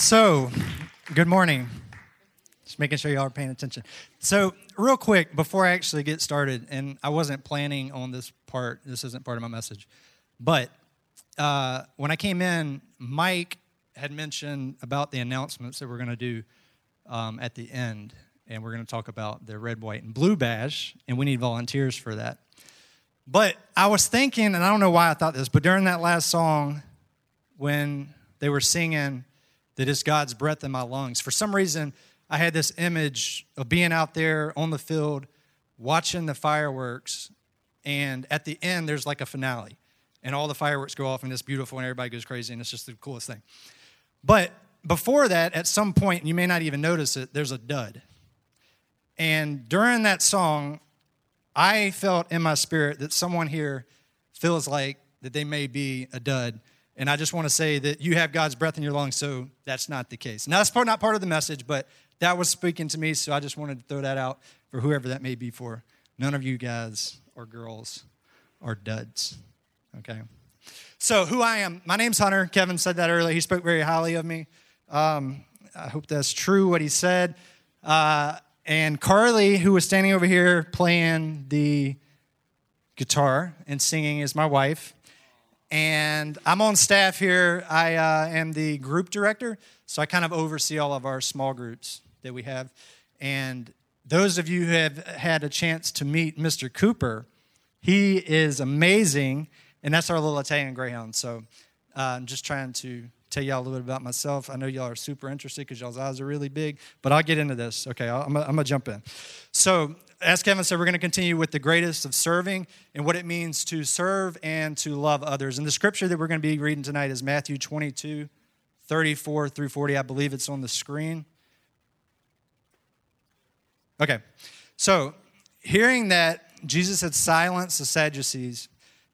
So, good morning. Just making sure y'all are paying attention. So, real quick, before I actually get started, and I wasn't planning on this part, this isn't part of my message, but uh, when I came in, Mike had mentioned about the announcements that we're going to do um, at the end, and we're going to talk about the red, white, and blue bash, and we need volunteers for that. But I was thinking, and I don't know why I thought this, but during that last song, when they were singing that it's God's breath in my lungs, for some reason, I had this image of being out there on the field, watching the fireworks, and at the end, there's like a finale, and all the fireworks go off, and it's beautiful, and everybody goes crazy, and it's just the coolest thing. But before that, at some point, and you may not even notice it, there's a dud. And during that song, I felt in my spirit that someone here feels like that they may be a dud. And I just want to say that you have God's breath in your lungs, so that's not the case. Now, that's part, not part of the message, but that was speaking to me, so I just wanted to throw that out for whoever that may be for. None of you guys or girls are duds, okay? So, who I am, my name's Hunter. Kevin said that earlier. He spoke very highly of me. Um, I hope that's true what he said. Uh, and Carly, who was standing over here playing the guitar and singing, is my wife. And I'm on staff here. I uh, am the group director, so I kind of oversee all of our small groups that we have. And those of you who have had a chance to meet Mr. Cooper, he is amazing and that's our little Italian Greyhound. So uh, I'm just trying to tell y'all a little bit about myself. I know y'all are super interested because y'all's eyes are really big, but I'll get into this. Okay, i am going to jump in. So, as Kevin said, we're going to continue with the greatest of serving and what it means to serve and to love others. And the scripture that we're going to be reading tonight is Matthew 22, 34 through 40. I believe it's on the screen. Okay, so hearing that Jesus had silenced the Sadducees,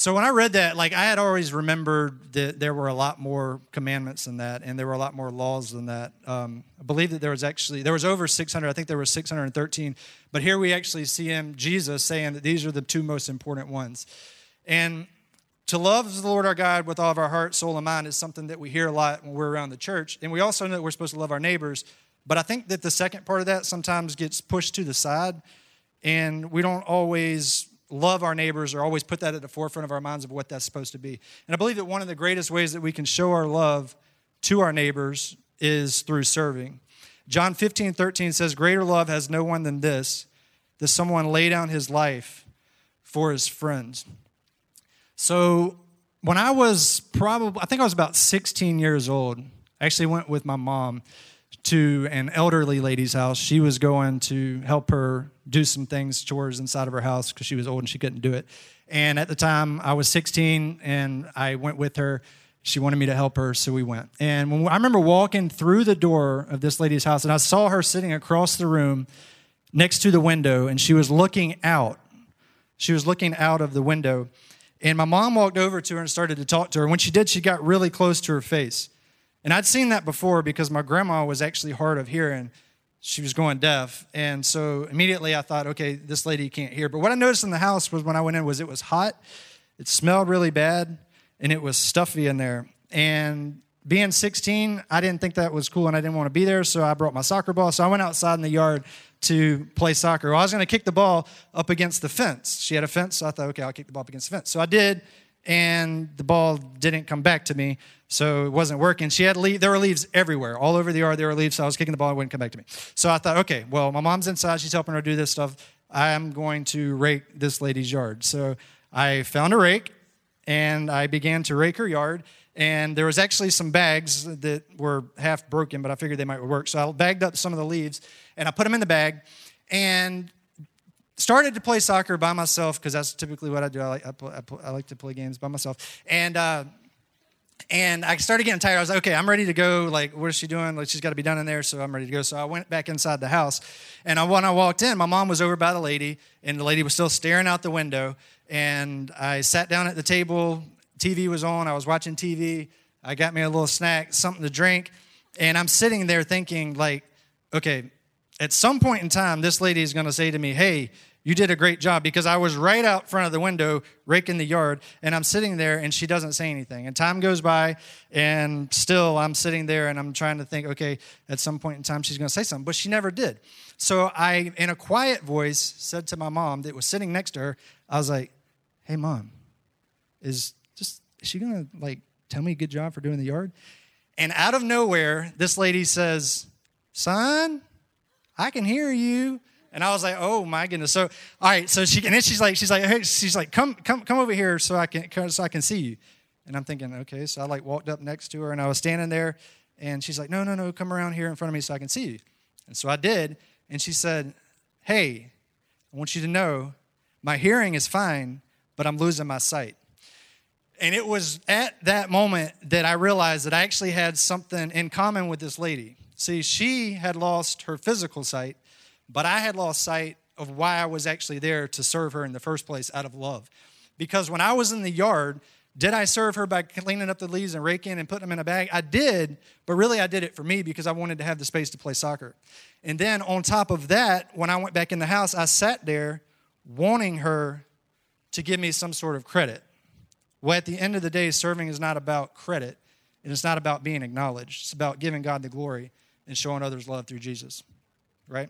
So when I read that, like I had always remembered that there were a lot more commandments than that, and there were a lot more laws than that. Um, I believe that there was actually there was over 600. I think there were 613. But here we actually see him, Jesus, saying that these are the two most important ones. And to love the Lord our God with all of our heart, soul, and mind is something that we hear a lot when we're around the church. And we also know that we're supposed to love our neighbors. But I think that the second part of that sometimes gets pushed to the side, and we don't always love our neighbors or always put that at the forefront of our minds of what that's supposed to be. And I believe that one of the greatest ways that we can show our love to our neighbors is through serving. John 15, 13 says, Greater love has no one than this, that someone lay down his life for his friends. So when I was probably, I think I was about 16 years old, I actually went with my mom to an elderly lady's house. She was going to help her do some things, chores inside of her house because she was old and she couldn't do it. And at the time, I was 16 and I went with her. She wanted me to help her, so we went. And when I remember walking through the door of this lady's house, and I saw her sitting across the room next to the window, and she was looking out. She was looking out of the window. And my mom walked over to her and started to talk to her. When she did, she got really close to her face. And I'd seen that before because my grandma was actually hard of hearing. She was going deaf. And so immediately I thought, okay, this lady can't hear. But what I noticed in the house was when I went in was it was hot, it smelled really bad, and it was stuffy in there. And being 16, I didn't think that was cool and I didn't want to be there, so I brought my soccer ball. So I went outside in the yard to play soccer. Well, I was going to kick the ball up against the fence. She had a fence, so I thought, okay, I'll kick the ball up against the fence. So I did, and the ball didn't come back to me, so it wasn't working. She had leaves, there were leaves everywhere, all over the yard. There were leaves, so I was kicking the ball, it wouldn't come back to me. So I thought, okay, well, my mom's inside, she's helping her do this stuff. I am going to rake this lady's yard. So I found a rake and I began to rake her yard. And there was actually some bags that were half broken, but I figured they might work. So I bagged up some of the leaves and I put them in the bag. And started to play soccer by myself because that's typically what I do. I like, I, play, I, play, I like to play games by myself. And uh, And I started getting tired. I was like, okay, I'm ready to go. Like, what is she doing? Like, she's got to be done in there, so I'm ready to go. So I went back inside the house. And I, when I walked in, my mom was over by the lady, and the lady was still staring out the window. And I sat down at the table. TV was on. I was watching TV. I got me a little snack, something to drink. And I'm sitting there thinking, like, okay, at some point in time, this lady is going to say to me, hey, you did a great job because I was right out front of the window raking the yard and I'm sitting there and she doesn't say anything. And time goes by and still I'm sitting there and I'm trying to think, okay, at some point in time she's going to say something, but she never did. So I, in a quiet voice, said to my mom that was sitting next to her, I was like, hey, mom, is just, is she going to like tell me good job for doing the yard? And out of nowhere, this lady says, son, I can hear you. And I was like, oh my goodness. So, all right. So she, and then she's like, she's like, hey, she's like, come, come, come over here so I can, so I can see you. And I'm thinking, okay. So I like walked up next to her and I was standing there and she's like, no, no, no, come around here in front of me so I can see you. And so I did. And she said, hey, I want you to know my hearing is fine, but I'm losing my sight. And it was at that moment that I realized that I actually had something in common with this lady. See, she had lost her physical sight, but I had lost sight of why I was actually there to serve her in the first place out of love. Because when I was in the yard, did I serve her by cleaning up the leaves and raking and putting them in a bag? I did, but really I did it for me because I wanted to have the space to play soccer. And then on top of that, when I went back in the house, I sat there wanting her to give me some sort of credit. Well, at the end of the day, serving is not about credit, and it's not about being acknowledged. It's about giving God the glory and showing others love through Jesus, right?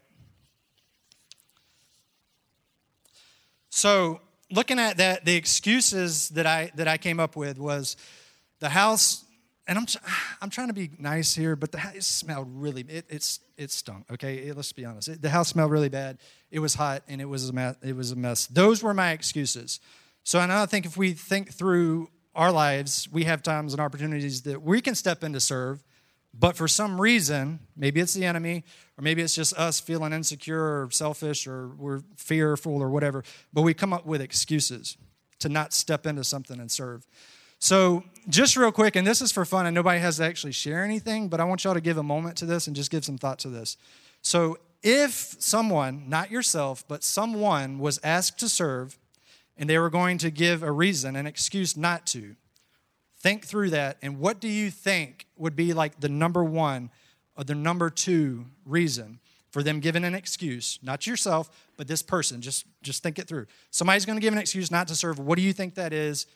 So, looking at that, the excuses that I that I came up with was the house, and I'm I'm trying to be nice here, but the house smelled really it it's it stunk. Okay, it, let's be honest. It, the house smelled really bad. It was hot, and it was a mess, it was a mess. Those were my excuses. So I now think if we think through our lives, we have times and opportunities that we can step in to serve, but for some reason, maybe it's the enemy, or maybe it's just us feeling insecure or selfish or we're fearful or whatever, but we come up with excuses to not step into something and serve. So, just real quick, and this is for fun, and nobody has to actually share anything, but I want y'all to give a moment to this and just give some thought to this. So, if someone, not yourself, but someone was asked to serve and they were going to give a reason, an excuse not to. Think through that, and what do you think would be like the number one or the number two reason for them giving an excuse, not yourself, but this person? Just, just think it through. Somebody's going to give an excuse not to serve. What do you think that is?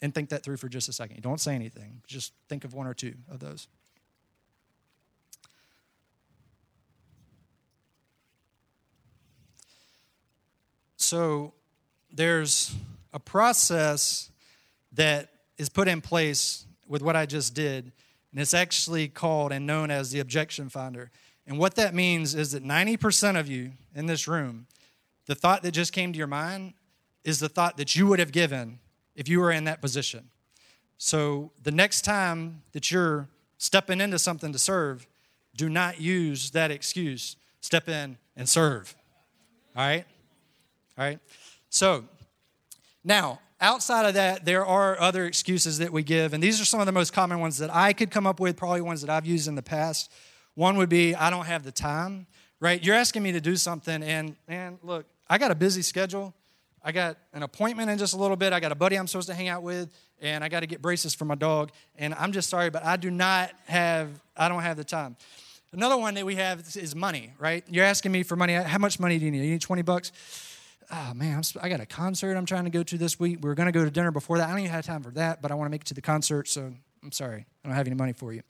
And think that through for just a second. You Don't say anything. Just think of one or two of those. So, there's a process that is put in place with what I just did, and it's actually called and known as the objection finder. And what that means is that 90% of you in this room, the thought that just came to your mind is the thought that you would have given if you were in that position. So the next time that you're stepping into something to serve, do not use that excuse. Step in and serve. All right? All right? So, now, outside of that, there are other excuses that we give, and these are some of the most common ones that I could come up with, probably ones that I've used in the past. One would be, I don't have the time, right? You're asking me to do something, and man, look, I got a busy schedule. I got an appointment in just a little bit. I got a buddy I'm supposed to hang out with, and I got to get braces for my dog. And I'm just sorry, but I do not have, I don't have the time. Another one that we have is money, right? You're asking me for money. How much money do you need? You need 20 bucks? Oh man, I'm, i got a concert I'm trying to go to this week. We are going to go to dinner before that. I don't even have time for that, but I want to make it to the concert, so I'm sorry. I don't have any money for you.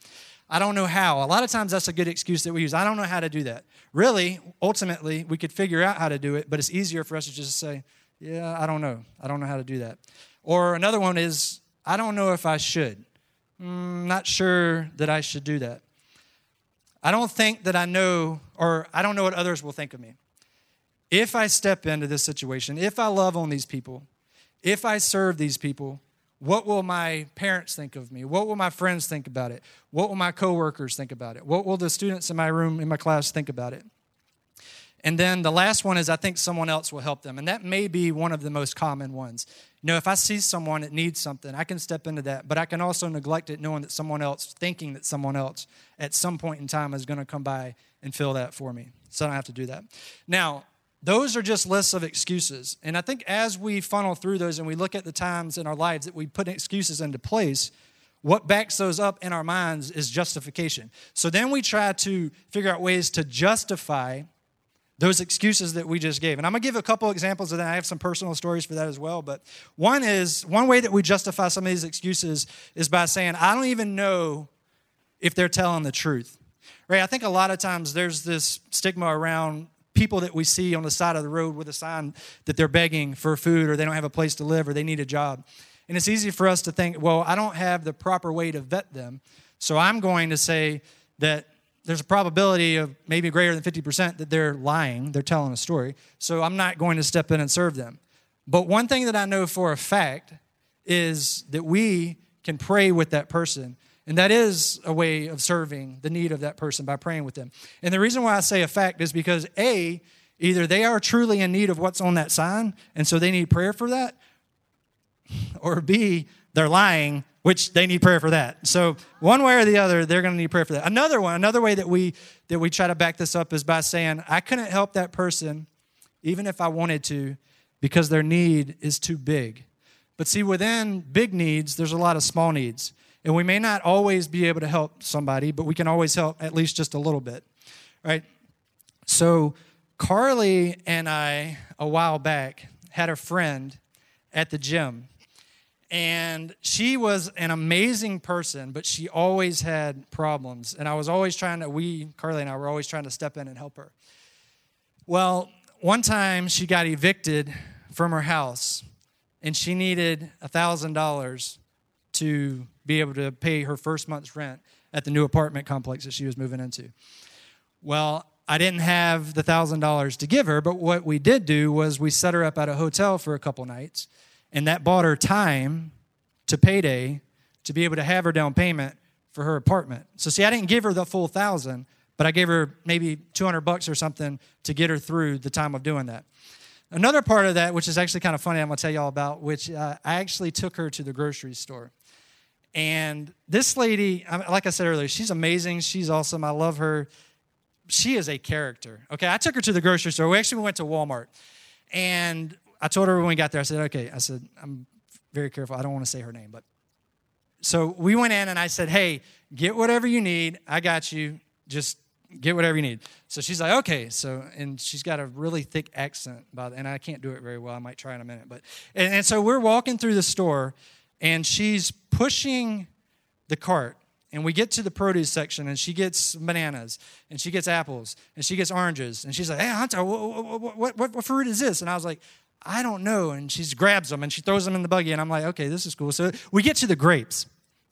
I don't know how. A lot of times that's a good excuse that we use. I don't know how to do that. Really, ultimately, we could figure out how to do it, but it's easier for us to just say, yeah, I don't know. I don't know how to do that. Or another one is, I don't know if I should. Mm, not sure that I should do that. I don't think that I know, or I don't know what others will think of me. If I step into this situation, if I love on these people, if I serve these people, what will my parents think of me? What will my friends think about it? What will my coworkers think about it? What will the students in my room, in my class, think about it? And then the last one is I think someone else will help them. And that may be one of the most common ones. You know, if I see someone that needs something, I can step into that, but I can also neglect it knowing that someone else, thinking that someone else at some point in time is going to come by and fill that for me. So I don't have to do that. Now, those are just lists of excuses. And I think as we funnel through those and we look at the times in our lives that we put excuses into place, what backs those up in our minds is justification. So then we try to figure out ways to justify those excuses that we just gave. And I'm going to give a couple examples of that. I have some personal stories for that as well. But one is one way that we justify some of these excuses is by saying, I don't even know if they're telling the truth. Right? I think a lot of times there's this stigma around people that we see on the side of the road with a sign that they're begging for food or they don't have a place to live or they need a job. And it's easy for us to think, well, I don't have the proper way to vet them. So I'm going to say that there's a probability of maybe greater than 50% that they're lying, they're telling a story. So I'm not going to step in and serve them. But one thing that I know for a fact is that we can pray with that person and that is a way of serving the need of that person by praying with them. And the reason why I say a fact is because A, either they are truly in need of what's on that sign, and so they need prayer for that, or B, they're lying, which they need prayer for that. So one way or the other, they're going to need prayer for that. Another one, another way that we that we try to back this up is by saying, I couldn't help that person even if I wanted to because their need is too big. But see, within big needs, there's a lot of small needs. And we may not always be able to help somebody, but we can always help at least just a little bit, right? So, Carly and I, a while back, had a friend at the gym. And she was an amazing person, but she always had problems. And I was always trying to, we, Carly and I, were always trying to step in and help her. Well, one time she got evicted from her house and she needed $1,000 to be able to pay her first month's rent at the new apartment complex that she was moving into. Well, I didn't have the $1,000 to give her, but what we did do was we set her up at a hotel for a couple nights, and that bought her time to payday to be able to have her down payment for her apartment. So see, I didn't give her the full 1000, but I gave her maybe 200 bucks or something to get her through the time of doing that. Another part of that, which is actually kind of funny, I'm going to tell you all about, which uh, I actually took her to the grocery store. And this lady, like I said earlier, she's amazing. She's awesome. I love her. She is a character. Okay, I took her to the grocery store. We actually went to Walmart. And I told her when we got there, I said, okay, I said, I'm very careful. I don't want to say her name, but so we went in and I said, hey, get whatever you need. I got you. Just get whatever you need. So she's like, okay. So, and she's got a really thick accent, by the, and I can't do it very well. I might try in a minute. But, and, and so we're walking through the store and she's pushing the cart and we get to the produce section and she gets bananas and she gets apples and she gets oranges and she's like hey hunter what, what, what, what, fruit is this? And i was like i don't know. And she grabs them and she throws them in the buggy and i'm like okay this is cool. So we get to the grapes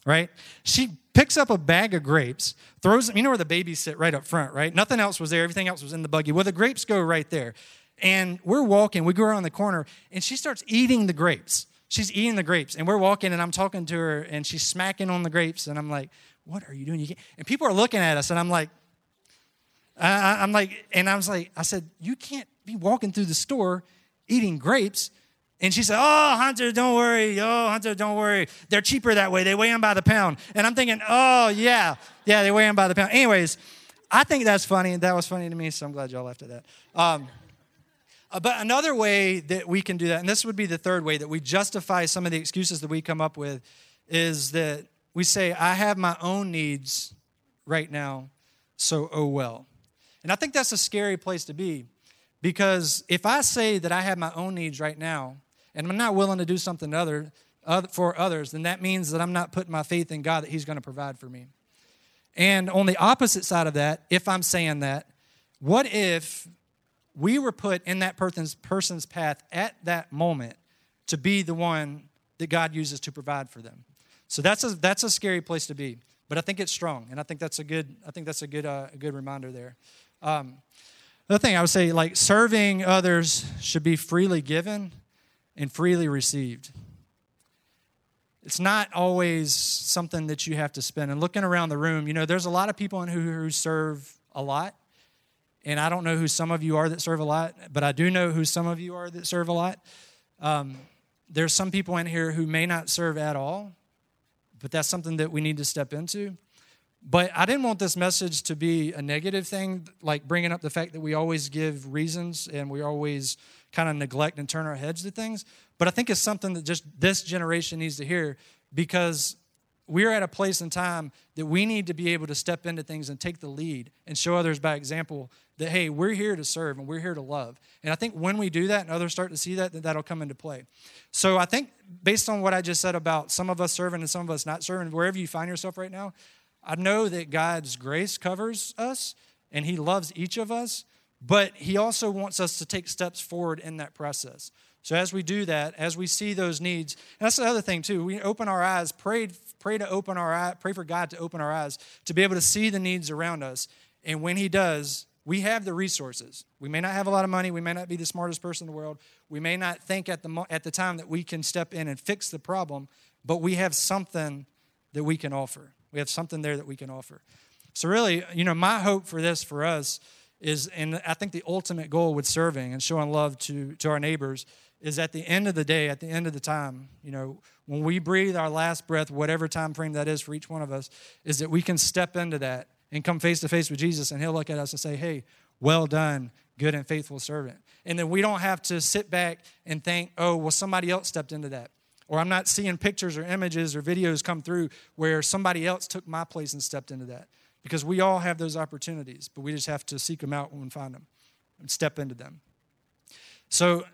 right? She picks up a bag of grapes throws them you know where the babies sit right up front right? Nothing else was there. Everything else was in the buggy. Well the grapes go right there. And we're walking we go around the corner and she starts eating the grapes she's eating the grapes and we're walking and i'm talking to her and she's smacking on the grapes and i'm like what are you doing? You and people are looking at us and i'm like I, i'm like and i was like i said you can't be walking through the store eating grapes. And she said oh hunter don't worry. Oh hunter don't worry. They're cheaper that way. They weigh them by the pound. And i'm thinking oh yeah. Yeah they weigh them by the pound. Anyways i think that's funny. That was funny to me so i'm glad y'all laughed at that. Um, Uh, but another way that we can do that, and this would be the third way that we justify some of the excuses that we come up with, is that we say, I have my own needs right now, so oh well. And I think that's a scary place to be because if I say that I have my own needs right now and I'm not willing to do something other, other for others, then that means that I'm not putting my faith in God that He's going to provide for me. And on the opposite side of that, if I'm saying that, what if we were put in that person's, person's path at that moment to be the one that God uses to provide for them. So that's a, that's a scary place to be, but I think it's strong, and I think that's a good I think that's a good uh, a good reminder there. Um, another thing I would say, like serving others should be freely given and freely received. It's not always something that you have to spend. And looking around the room, you know, there's a lot of people in who, who serve a lot, and I don't know who some of you are that serve a lot, but I do know who some of you are that serve a lot. Um, there's some people in here who may not serve at all, but that's something that we need to step into. But I didn't want this message to be a negative thing, like bringing up the fact that we always give reasons and we always kind of neglect and turn our heads to things. But I think it's something that just this generation needs to hear because we're at a place in time that we need to be able to step into things and take the lead and show others by example that hey we're here to serve and we're here to love. And i think when we do that and others start to see that that that'll come into play. So i think based on what i just said about some of us serving and some of us not serving wherever you find yourself right now i know that god's grace covers us and he loves each of us but he also wants us to take steps forward in that process so as we do that, as we see those needs, that's the other thing too. We open our eyes, pray, pray to open our eye, pray for God to open our eyes to be able to see the needs around us. And when He does, we have the resources. We may not have a lot of money. We may not be the smartest person in the world. We may not think at the at the time that we can step in and fix the problem, but we have something that we can offer. We have something there that we can offer. So really, you know, my hope for this for us is, and I think the ultimate goal with serving and showing love to to our neighbors is at the end of the day, at the end of the time, you know, when we breathe our last breath, whatever time frame that is for each one of us, is that we can step into that and come face to face with Jesus, and He'll look at us and say, Hey, well done, good and faithful servant. And then we don't have to sit back and think, Oh, well, somebody else stepped into that. Or I'm not seeing pictures or images or videos come through where somebody else took my place and stepped into that. Because we all have those opportunities, but we just have to seek them out when we find them and step into them. So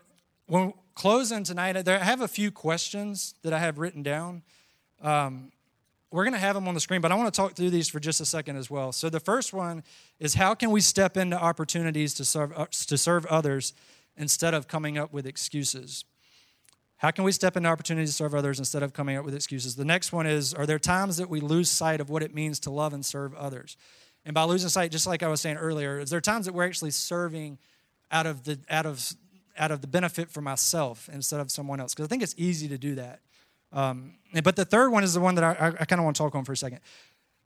when closing tonight, I have a few questions that I have written down. Um, we're going to have them on the screen, but I want to talk through these for just a second as well. So the first one is how can we step into opportunities to serve uh, to serve others instead of coming up with excuses? How can we step into opportunities to serve others instead of coming up with excuses? The next one is Are there times that we lose sight of what it means to love and serve others? And by losing sight, just like I was saying earlier, is there times that we're actually serving out of the out of out of the benefit for myself instead of someone else because I think it's easy to do that. Um, but the third one is the one that I, I kind of want to talk on for a second.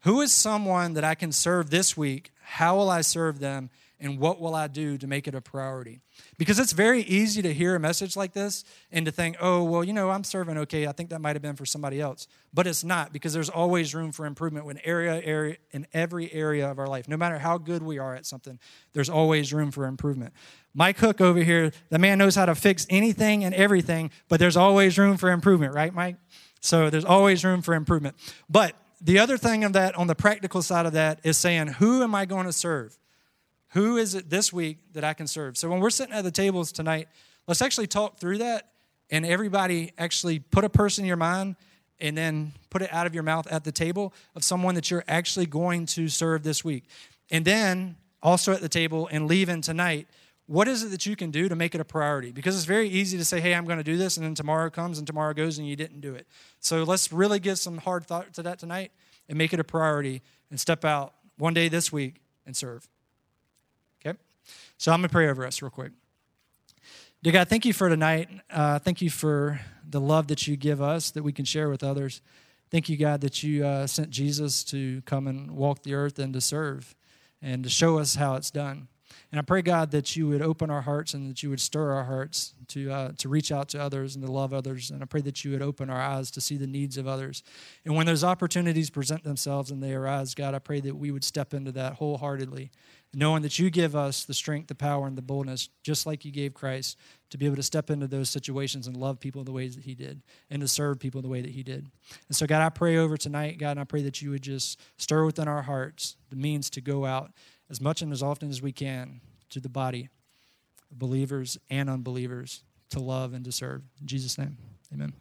Who is someone that I can serve this week? How will I serve them? And what will I do to make it a priority? Because it's very easy to hear a message like this and to think, oh, well, you know, I'm serving okay. I think that might have been for somebody else. But it's not because there's always room for improvement in area, area in every area of our life. No matter how good we are at something, there's always room for improvement. Mike Hook over here, the man knows how to fix anything and everything, but there's always room for improvement, right, Mike? So there's always room for improvement. But the other thing of that, on the practical side of that, is saying, who am I going to serve? Who is it this week that I can serve? So when we're sitting at the tables tonight, let's actually talk through that and everybody actually put a person in your mind and then put it out of your mouth at the table of someone that you're actually going to serve this week. And then also at the table and leaving tonight, what is it that you can do to make it a priority? Because it's very easy to say, hey, I'm going to do this, and then tomorrow comes and tomorrow goes and you didn't do it. So let's really give some hard thought to that tonight and make it a priority and step out one day this week and serve. So I'm going to pray over us real quick. Dear God, thank you for tonight. Uh, thank you for the love that you give us that we can share with others. Thank you, God, that you uh, sent Jesus to come and walk the earth and to serve and to show us how it's done. And I pray, God, that you would open our hearts and that you would stir our hearts to, uh, to reach out to others and to love others. And I pray that you would open our eyes to see the needs of others. And when those opportunities present themselves and they arise, God, I pray that we would step into that wholeheartedly knowing that you give us the strength, the power, and the boldness, just like you gave Christ, to be able to step into those situations and love people the ways that He did and to serve people the way that He did. And so, God, I pray over tonight, God, and I pray that you would just stir within our hearts the means to go out as much and as often as we can to the body, believers and unbelievers, to love and to serve. In Jesus' name, amen.